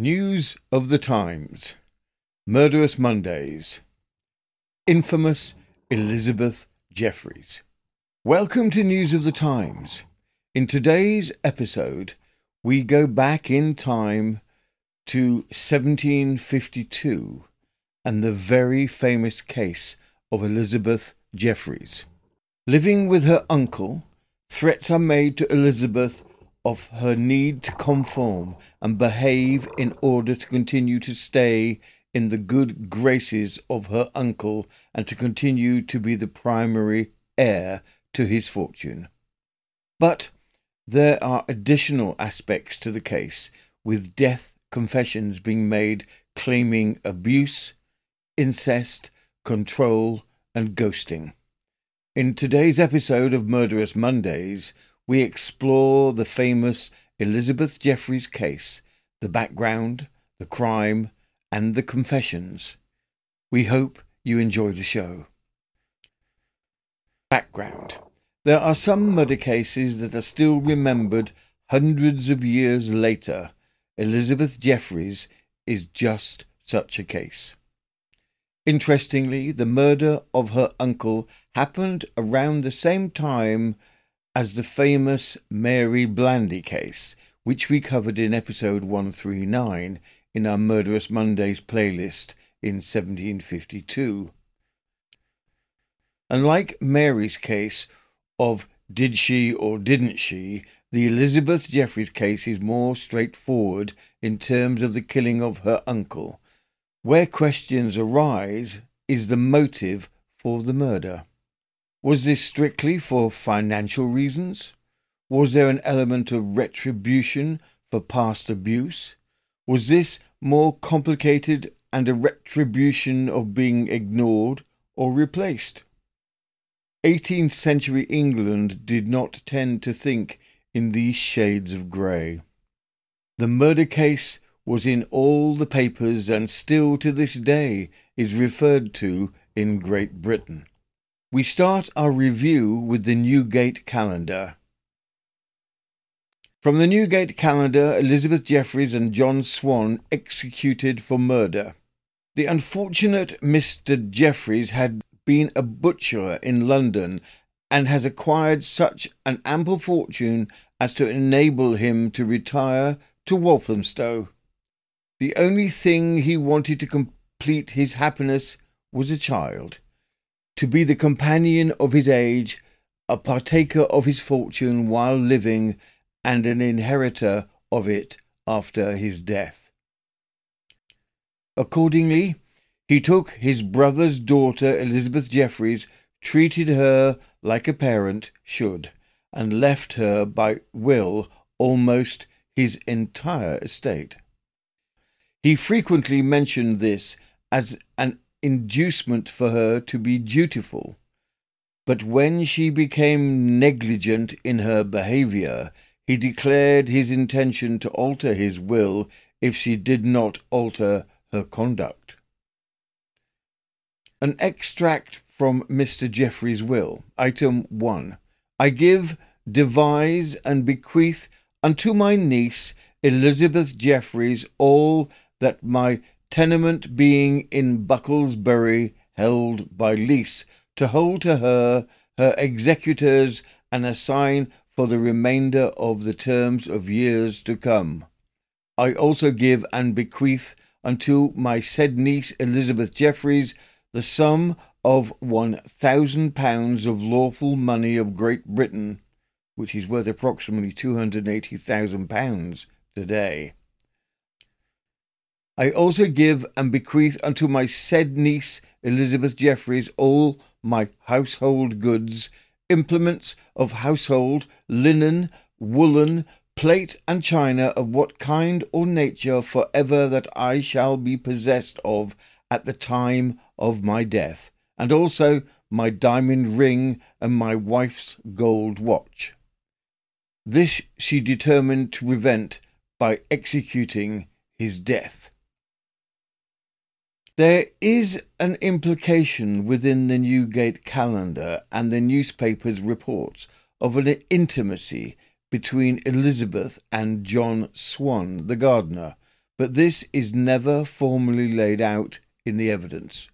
News of the Times Murderous Mondays Infamous Elizabeth Jeffries. Welcome to News of the Times. In today's episode, we go back in time to 1752 and the very famous case of Elizabeth Jeffries. Living with her uncle, threats are made to Elizabeth of her need to conform and behave in order to continue to stay in the good graces of her uncle and to continue to be the primary heir to his fortune. But there are additional aspects to the case, with death confessions being made claiming abuse, incest, control, and ghosting. In today's episode of Murderous Mondays, we explore the famous Elizabeth Jeffries case, the background, the crime, and the confessions. We hope you enjoy the show. Background There are some murder cases that are still remembered hundreds of years later. Elizabeth Jeffries is just such a case. Interestingly, the murder of her uncle happened around the same time as the famous Mary Blandy case, which we covered in episode 139 in our Murderous Mondays playlist in 1752. Unlike Mary's case of did she or didn't she, the Elizabeth Jeffries case is more straightforward in terms of the killing of her uncle. Where questions arise is the motive for the murder. Was this strictly for financial reasons? Was there an element of retribution for past abuse? Was this more complicated and a retribution of being ignored or replaced? 18th century England did not tend to think in these shades of grey. The murder case was in all the papers and still to this day is referred to in Great Britain. We start our review with the Newgate calendar. From the Newgate calendar, Elizabeth Jeffries and John Swan executed for murder. The unfortunate Mr. Jeffries had been a butcher in London and has acquired such an ample fortune as to enable him to retire to Walthamstow. The only thing he wanted to complete his happiness was a child to be the companion of his age, a partaker of his fortune while living, and an inheritor of it after his death. Accordingly, he took his brother's daughter, Elizabeth Jeffries, treated her like a parent should, and left her by will almost his entire estate. He frequently mentioned this as an inducement for her to be dutiful. But when she became negligent in her behaviour, he declared his intention to alter his will if she did not alter her conduct. An extract from Mr. Jeffries' will. Item 1. I give, devise, and bequeath unto my niece Elizabeth Jeffries all that my tenement being in Bucklersbury held by lease, to hold to her her executors and assign for the remainder of the terms of years to come. I also give and bequeath unto my said niece Elizabeth Jeffries the sum of one thousand pounds of lawful money of Great Britain, which is worth approximately two hundred and eighty thousand pounds today. I also give and bequeath unto my said niece Elizabeth Jeffries all my household goods, implements of household, linen, woolen, plate, and china of what kind or nature for ever that I shall be possessed of at the time of my death, and also my diamond ring and my wife's gold watch. This she determined to prevent by executing his death. There is an implication within the Newgate calendar and the newspaper's reports of an intimacy between Elizabeth and John Swan, the gardener, but this is never formally laid out in the evidence.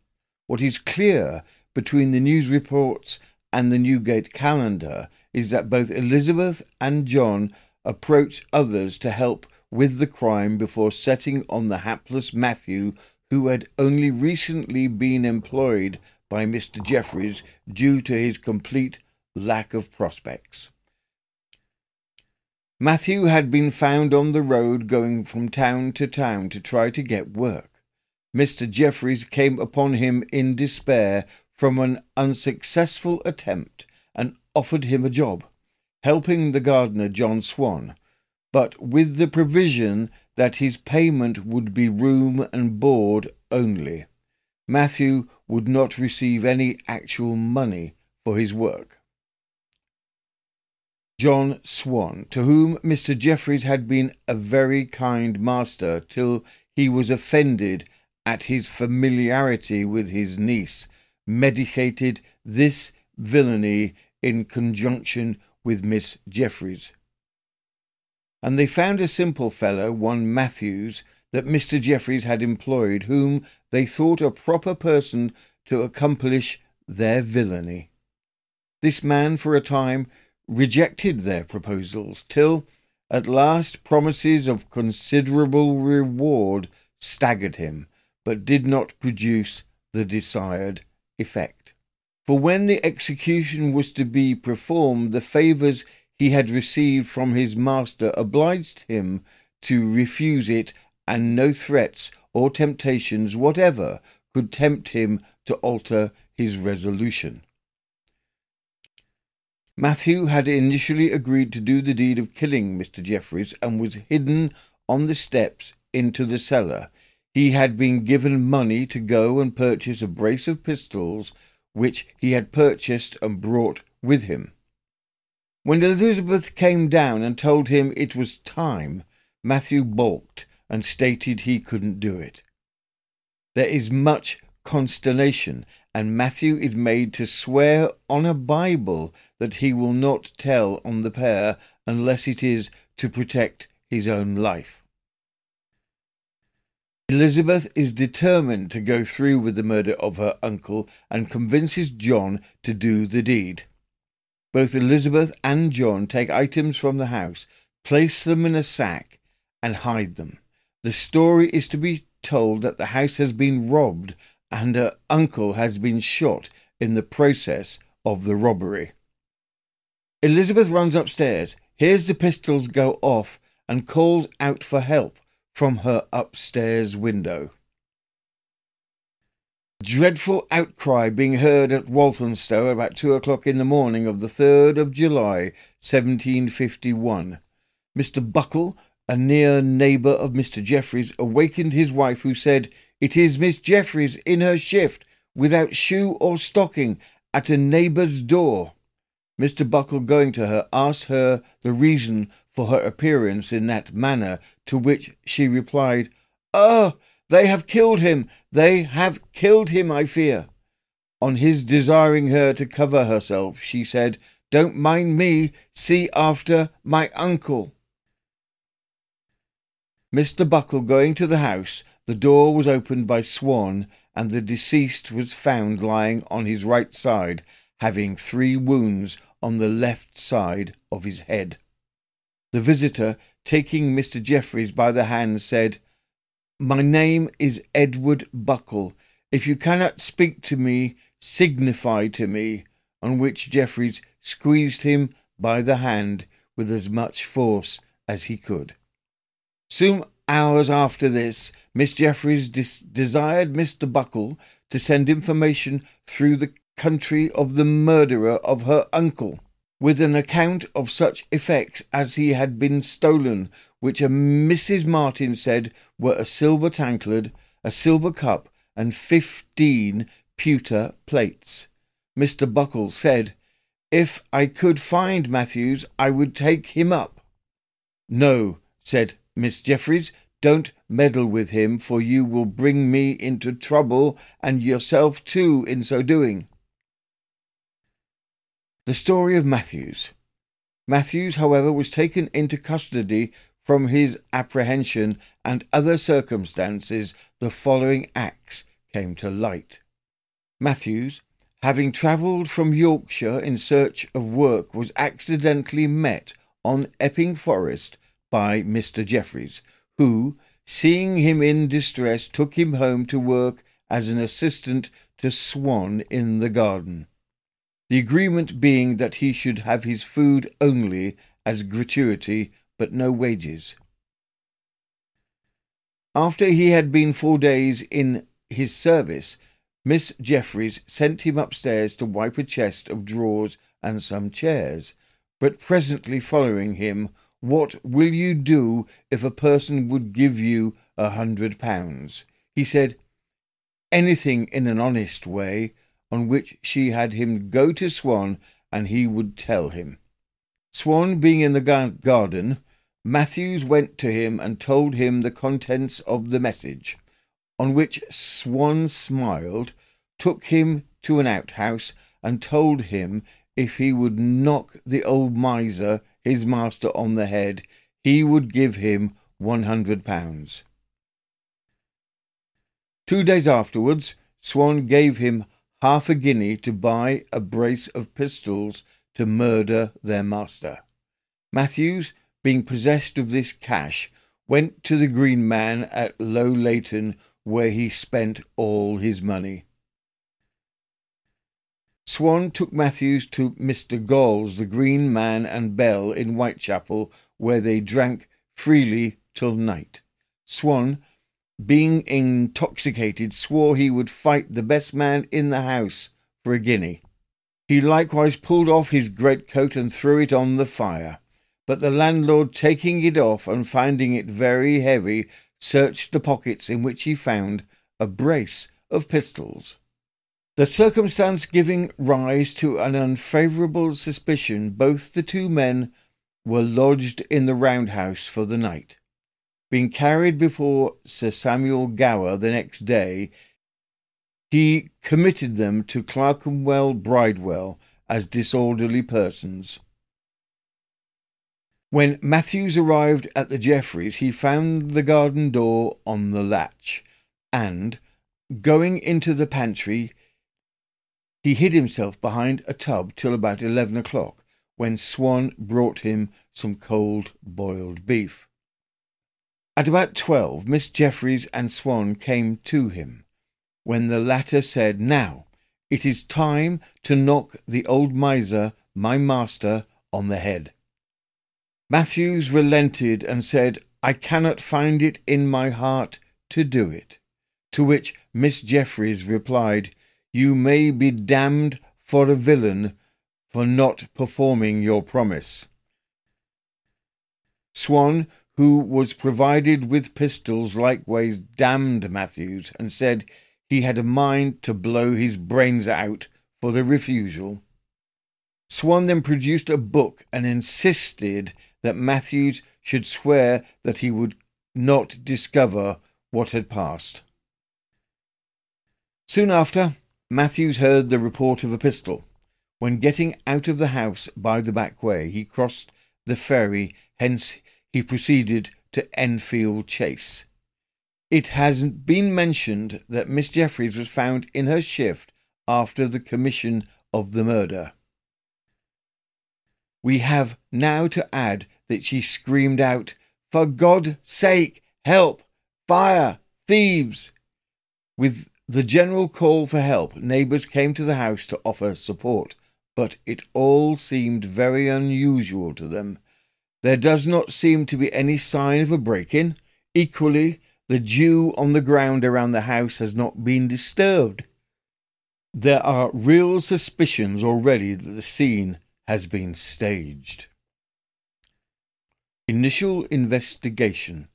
What is clear between the news reports and the Newgate calendar is that both Elizabeth and John approach others to help with the crime before setting on the hapless Matthew, who had only recently been employed by Mr. Jeffries due to his complete lack of prospects. Matthew had been found on the road going from town to town to try to get work. Mr. Jeffries came upon him in despair from an unsuccessful attempt and offered him a job, helping the gardener John Swan, but with the provision that his payment would be room and board only. Matthew would not receive any actual money for his work. John Swan, to whom Mr. Jeffries had been a very kind master till he was offended at his familiarity with his niece, medicated this villainy in conjunction with Miss Jeffries. And they found a simple fellow, one Matthews, that Mr. Jeffries had employed, whom they thought a proper person to accomplish their villainy. This man, for a time, rejected their proposals, till at last promises of considerable reward staggered him, but did not produce the desired effect. For when the execution was to be performed, the favours he had received from his master obliged him to refuse it, and no threats or temptations whatever could tempt him to alter his resolution. Matthew had initially agreed to do the deed of killing Mr. Jeffries and was hidden on the steps into the cellar. He had been given money to go and purchase a brace of pistols, which he had purchased and brought with him. When Elizabeth came down and told him it was time, Matthew balked and stated he couldn't do it. There is much consternation and Matthew is made to swear on a Bible that he will not tell on the pair unless it is to protect his own life. Elizabeth is determined to go through with the murder of her uncle and convinces John to do the deed. Both Elizabeth and John take items from the house, place them in a sack, and hide them. The story is to be told that the house has been robbed and her uncle has been shot in the process of the robbery. Elizabeth runs upstairs, hears the pistols go off, and calls out for help from her upstairs window. Dreadful outcry being heard at Walthamstow about two o'clock in the morning of the 3rd of July, 1751. Mr. Buckle, a near neighbour of Mr. Jeffries, awakened his wife, who said it is Miss Jeffries in her shift, without shoe or stocking, at a neighbour's door. Mr. Buckle, going to her, asked her the reason for her appearance in that manner, to which she replied, Oh, they have killed him! They have killed him, I fear. On his desiring her to cover herself, she said, Don't mind me, see after my uncle. Mr. Buckle, going to the house, the door was opened by Swan, and the deceased was found lying on his right side, having three wounds on the left side of his head. The visitor, taking Mr. Jeffries by the hand, said, My name is Edward Buckle. If you cannot speak to me, signify to me. On which Jeffries squeezed him by the hand with as much force as he could. Soon hours after this, Miss Jeffries des- desired Mr. Buckle to send information through the country of the murderer of her uncle, with an account of such effects as he had been stolen, which a Mrs. Martin said were a silver tankard, a silver cup, and fifteen pewter plates. Mr. Buckle said, If I could find Matthews, I would take him up. No, said Miss Jeffries, don't meddle with him, for you will bring me into trouble, and yourself too, in so doing. The story of Matthews. Matthews, however, was taken into custody from his apprehension and other circumstances, the following acts came to light. Matthews, having travelled from Yorkshire in search of work, was accidentally met on Epping Forest by Mr. Jeffries, who, seeing him in distress, took him home to work as an assistant to Swan in the garden. The agreement being that he should have his food only as gratuity, but no wages. After he had been four days in his service, Miss Jeffries sent him upstairs to wipe a chest of drawers and some chairs, but presently following him, What will you do if a person would give you a hundred pounds? He said, Anything in an honest way, on which she had him go to Swan and he would tell him. Swan being in the garden, Matthews went to him and told him the contents of the message, on which Swan smiled, took him to an outhouse, and told him if he would knock the old miser, his master, on the head, he would give him one hundred pounds. Two days afterwards, Swan gave him half a guinea to buy a brace of pistols to murder their master. Matthews, being possessed of this cash, went to the Green Man at Low Leighton, where he spent all his money. Swan took Matthews to Mr. Gall's, the Green Man and Bell in Whitechapel, where they drank freely till night. Swan, being intoxicated, swore he would fight the best man in the house for a guinea. He likewise pulled off his greatcoat and threw it on the fire. But the landlord, taking it off and finding it very heavy, searched the pockets in which he found a brace of pistols. The circumstance giving rise to an unfavourable suspicion, both the two men were lodged in the roundhouse for the night. Being carried before Sir Samuel Gower the next day, he committed them to Clerkenwell Bridewell as disorderly persons. When Matthews arrived at the Jeffries, he found the garden door on the latch, and, going into the pantry, he hid himself behind a tub till about eleven o'clock, when Swan brought him some cold boiled beef. At about twelve, Miss Jeffries and Swan came to him when the latter said, Now, it is time to knock the old miser, my master, on the head. Matthews relented and said, I cannot find it in my heart to do it. To which Miss Jeffries replied, You may be damned for a villain for not performing your promise. Swan, who was provided with pistols, likewise damned Matthews and said he had a mind to blow his brains out for the refusal. Swan then produced a book and insisted that Matthews should swear that he would not discover what had passed. Soon after, Matthews heard the report of a pistol. When getting out of the house by the back way, he crossed the ferry, hence he proceeded to Enfield Chase. It hasn't been mentioned that Miss Jeffries was found in her shift after the commission of the murder. We have now to add that she screamed out, For God's sake, help! Fire! Thieves! With the general call for help, neighbours came to the house to offer support, but it all seemed very unusual to them. There does not seem to be any sign of a break in. Equally, the dew on the ground around the house has not been disturbed. There are real suspicions already that the scene has been staged. Initial investigation.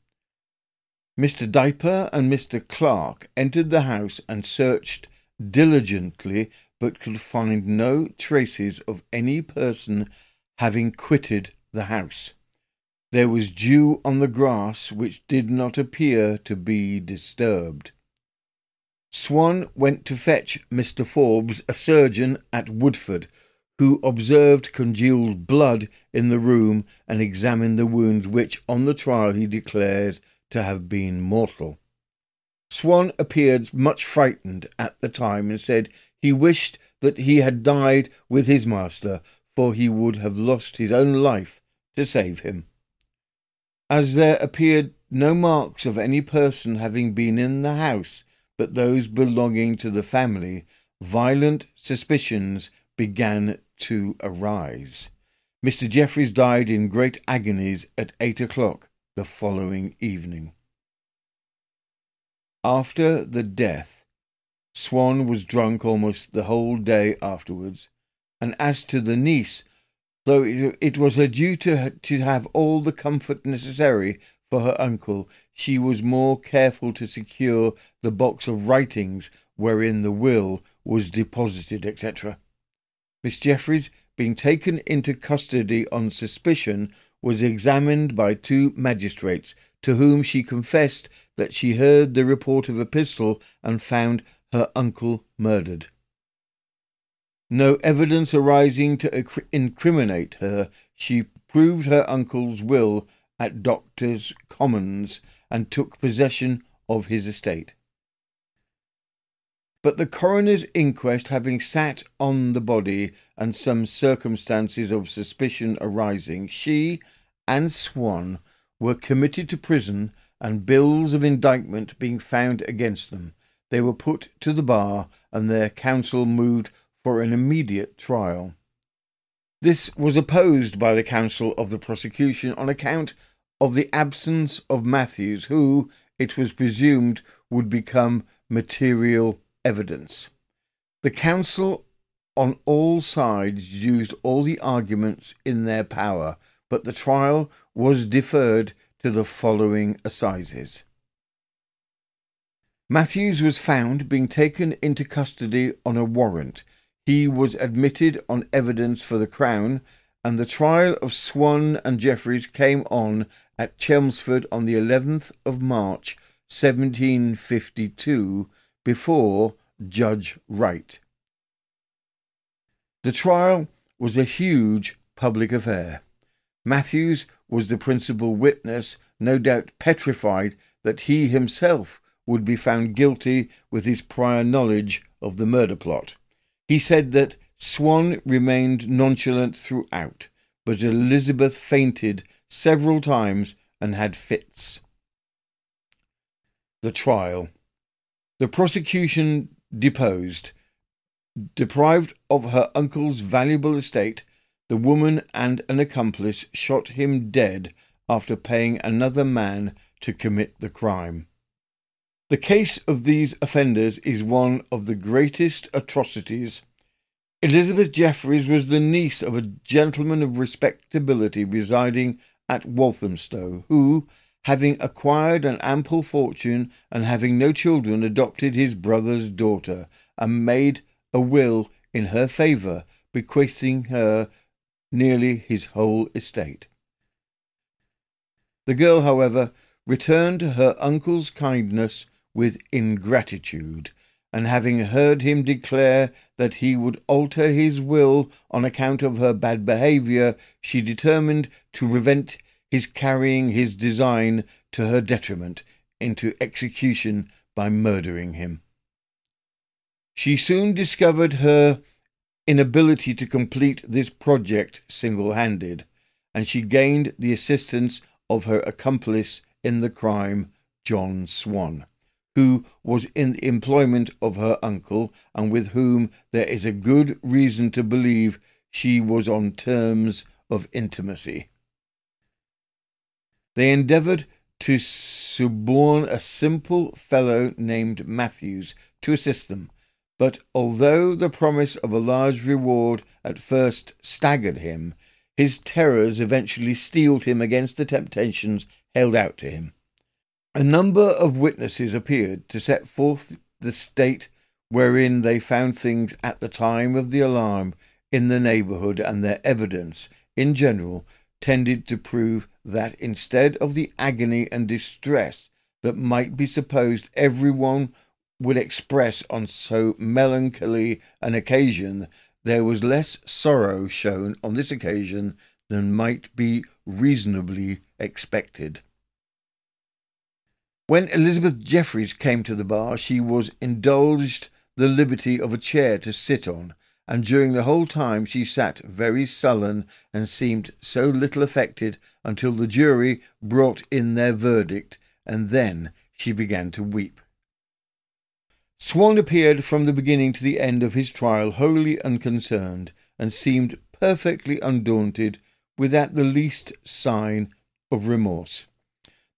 Mr. Diaper and Mr. Clark entered the house and searched diligently, but could find no traces of any person having quitted the house. There was dew on the grass which did not appear to be disturbed. Swan went to fetch Mr. Forbes, a surgeon at Woodford, who observed congealed blood in the room and examined the wounds which, on the trial, he declared to have been mortal. Swan appeared much frightened at the time and said he wished that he had died with his master, for he would have lost his own life to save him. As there appeared no marks of any person having been in the house but those belonging to the family, violent suspicions began to arise. Mr. Jeffries died in great agonies at eight o'clock the following evening. After the death, Swan was drunk almost the whole day afterwards, and as to the niece, though it, was her duty to have all the comfort necessary for her uncle, she was more careful to secure the box of writings wherein the will was deposited, etc. Miss Jeffries, being taken into custody on suspicion, was examined by two magistrates, to whom she confessed that she heard the report of a pistol and found her uncle murdered. No evidence arising to incriminate her, she proved her uncle's will at Doctors' Commons and took possession of his estate. But the coroner's inquest having sat on the body and some circumstances of suspicion arising, she and Swan were committed to prison, and bills of indictment being found against them, they were put to the bar, and their counsel moved for an immediate trial. This was opposed by the counsel of the prosecution on account of the absence of Matthews, who, it was presumed, would become material evidence. The counsel on all sides used all the arguments in their power, but the trial was deferred to the following assizes. Matthews was found being taken into custody on a warrant. He was admitted on evidence for the Crown, and the trial of Swan and Jeffries came on at Chelmsford on the 11th of March, 1752, before Judge Wright. The trial was a huge public affair. Matthews was the principal witness, no doubt petrified that he himself would be found guilty with his prior knowledge of the murder plot. He said that Swan remained nonchalant throughout, but Elizabeth fainted several times and had fits. The trial. The prosecution deposed. Deprived of her uncle's valuable estate, the woman and an accomplice shot him dead after paying another man to commit the crime. The case of these offenders is one of the greatest atrocities. Elizabeth Jeffries was the niece of a gentleman of respectability residing at Walthamstow, who, having acquired an ample fortune and having no children, adopted his brother's daughter and made a will in her favour, bequeathing her nearly his whole estate. The girl, however, returned to her uncle's kindness with ingratitude, and having heard him declare that he would alter his will on account of her bad behaviour, she determined to prevent his carrying his design to her detriment into execution by murdering him. She soon discovered her inability to complete this project single handed, and she gained the assistance of her accomplice in the crime, John Swan, who was in the employment of her uncle, and with whom there is a good reason to believe she was on terms of intimacy. They endeavoured to suborn a simple fellow named Matthews to assist them, but although the promise of a large reward at first staggered him, his terrors eventually steeled him against the temptations held out to him. A number of witnesses appeared to set forth the state wherein they found things at the time of the alarm in the neighbourhood, and their evidence, in general, tended to prove that instead of the agony and distress that might be supposed every one would express on so melancholy an occasion, there was less sorrow shown on this occasion than might be reasonably expected. When Elizabeth Jeffries came to the bar, she was indulged the liberty of a chair to sit on, and during the whole time she sat very sullen and seemed so little affected until the jury brought in their verdict, and then she began to weep. Swan appeared from the beginning to the end of his trial wholly unconcerned, and seemed perfectly undaunted, without the least sign of remorse.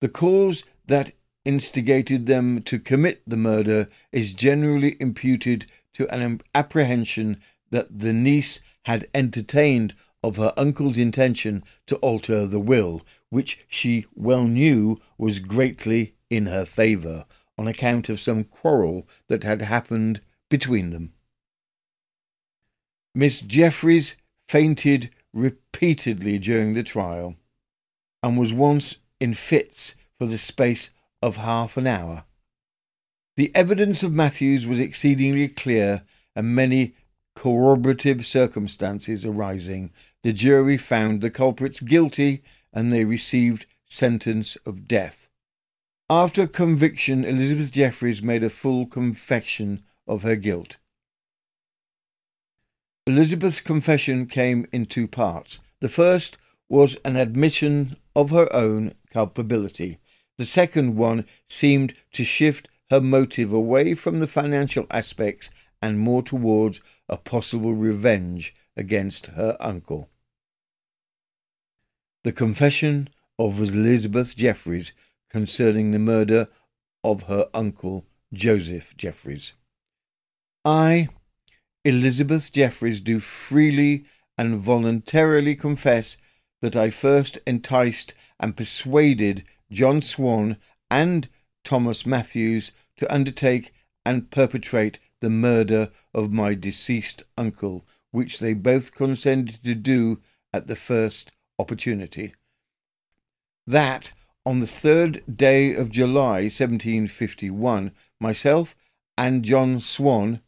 The cause that instigated them to commit the murder is generally imputed to an apprehension that the niece had entertained of her uncle's intention to alter the will, which she well knew was greatly in her favour, on account of some quarrel that had happened between them. Miss Jeffries fainted repeatedly during the trial, and was once in fits for the space of half an hour. The evidence of Matthews was exceedingly clear, and many corroborative circumstances arising, the jury found the culprits guilty, and they received sentence of death. After conviction, Elizabeth Jeffries made a full confession of her guilt. Elizabeth's confession came in two parts. The first was an admission of her own culpability. The second one seemed to shift her motive away from the financial aspects and more towards a possible revenge against her uncle. The confession of Elizabeth Jeffries concerning the murder of her uncle Joseph Jeffries. I, Elizabeth Jeffries, do freely and voluntarily confess that I first enticed and persuaded John Swan and Thomas Matthews to undertake and perpetrate the murder of my deceased uncle, which they both consented to do at the first opportunity. That on the third day of July 1751, myself and John Swan,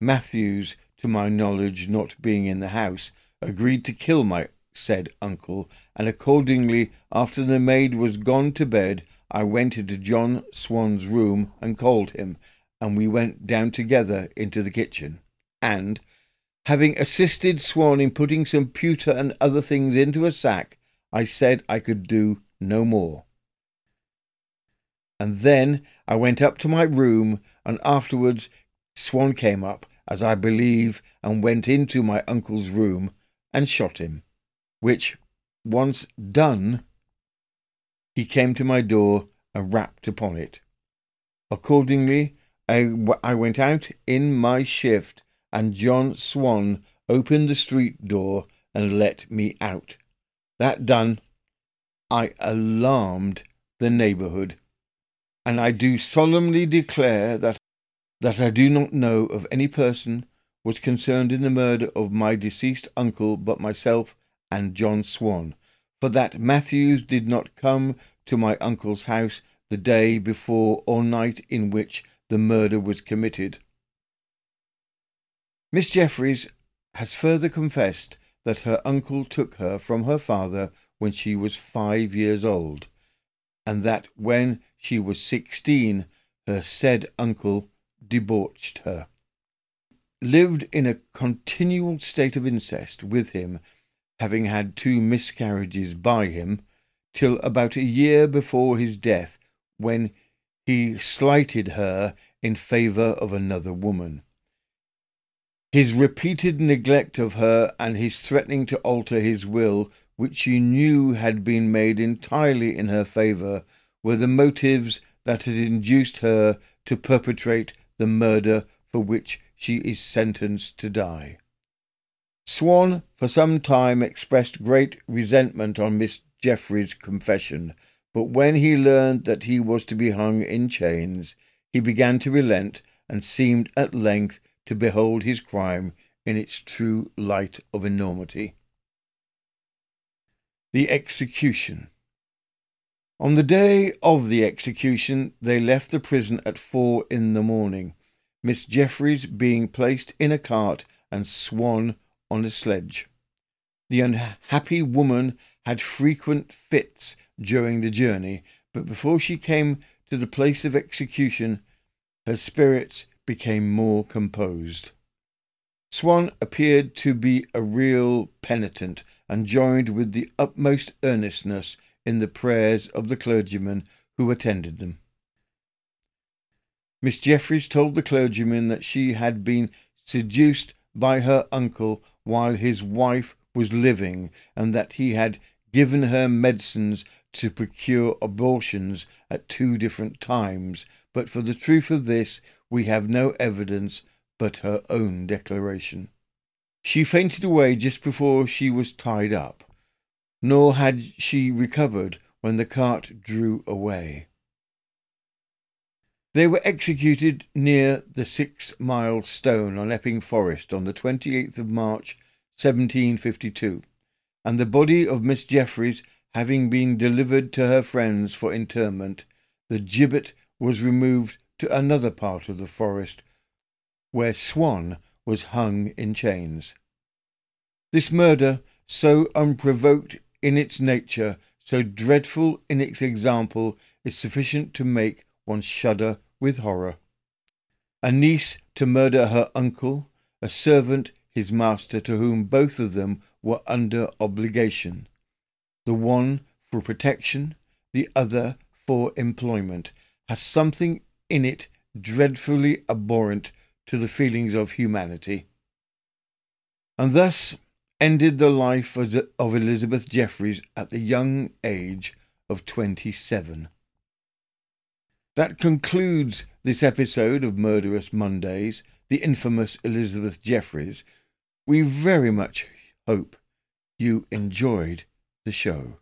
Matthews, to my knowledge not being in the house, agreed to kill my said uncle, and accordingly, after the maid was gone to bed, I went into John Swan's room and called him, and we went down together into the kitchen. And, having assisted Swan in putting some pewter and other things into a sack, I said I could do no more. And then I went up to my room, and afterwards Swan came up, as I believe, and went into my uncle's room and shot him which, once done, he came to my door and rapped upon it. Accordingly, I, I went out in my shift, and John Swan opened the street door and let me out. That done, I alarmed the neighbourhood, and I do solemnly declare that that I do not know of any person was concerned in the murder of my deceased uncle but myself and John Swan, for that Matthews did not come to my uncle's house the day before or night in which the murder was committed. Miss Jeffries has further confessed that her uncle took her from her father when she was five years old, and that when she was sixteen her said uncle debauched her, lived in a continual state of incest with him having had two miscarriages by him, till about a year before his death, when he slighted her in favour of another woman. His repeated neglect of her and his threatening to alter his will, which she knew had been made entirely in her favour, were the motives that had induced her to perpetrate the murder for which she is sentenced to die. Swan for some time expressed great resentment on Miss Jeffries' confession, but when he learned that he was to be hung in chains, he began to relent and seemed at length to behold his crime in its true light of enormity. The execution. On the day of the execution, they left the prison at four in the morning, Miss Jeffries being placed in a cart and Swan on a sledge. The unhappy woman had frequent fits during the journey, but before she came to the place of execution, her spirits became more composed. Swan appeared to be a real penitent and joined with the utmost earnestness in the prayers of the clergyman who attended them. Miss Jeffries told the clergyman that she had been seduced by her uncle while his wife was living, and that he had given her medicines to procure abortions at two different times, but for the truth of this we have no evidence but her own declaration. She fainted away just before she was tied up, nor had she recovered when the cart drew away. They were executed near the Six Mile Stone on Epping Forest on the 28th of March, 1752, and the body of Miss Jeffries having been delivered to her friends for interment, the gibbet was removed to another part of the forest, where Swan was hung in chains. This murder, so unprovoked in its nature, so dreadful in its example, is sufficient to make one shudder with horror. A niece to murder her uncle, a servant his master, to whom both of them were under obligation, the one for protection, the other for employment, has something in it dreadfully abhorrent to the feelings of humanity. And thus ended the life of Elizabeth Jeffries at the young age of twenty seven. That concludes this episode of Murderous Mondays, the infamous Elizabeth Jeffries. We very much hope you enjoyed the show.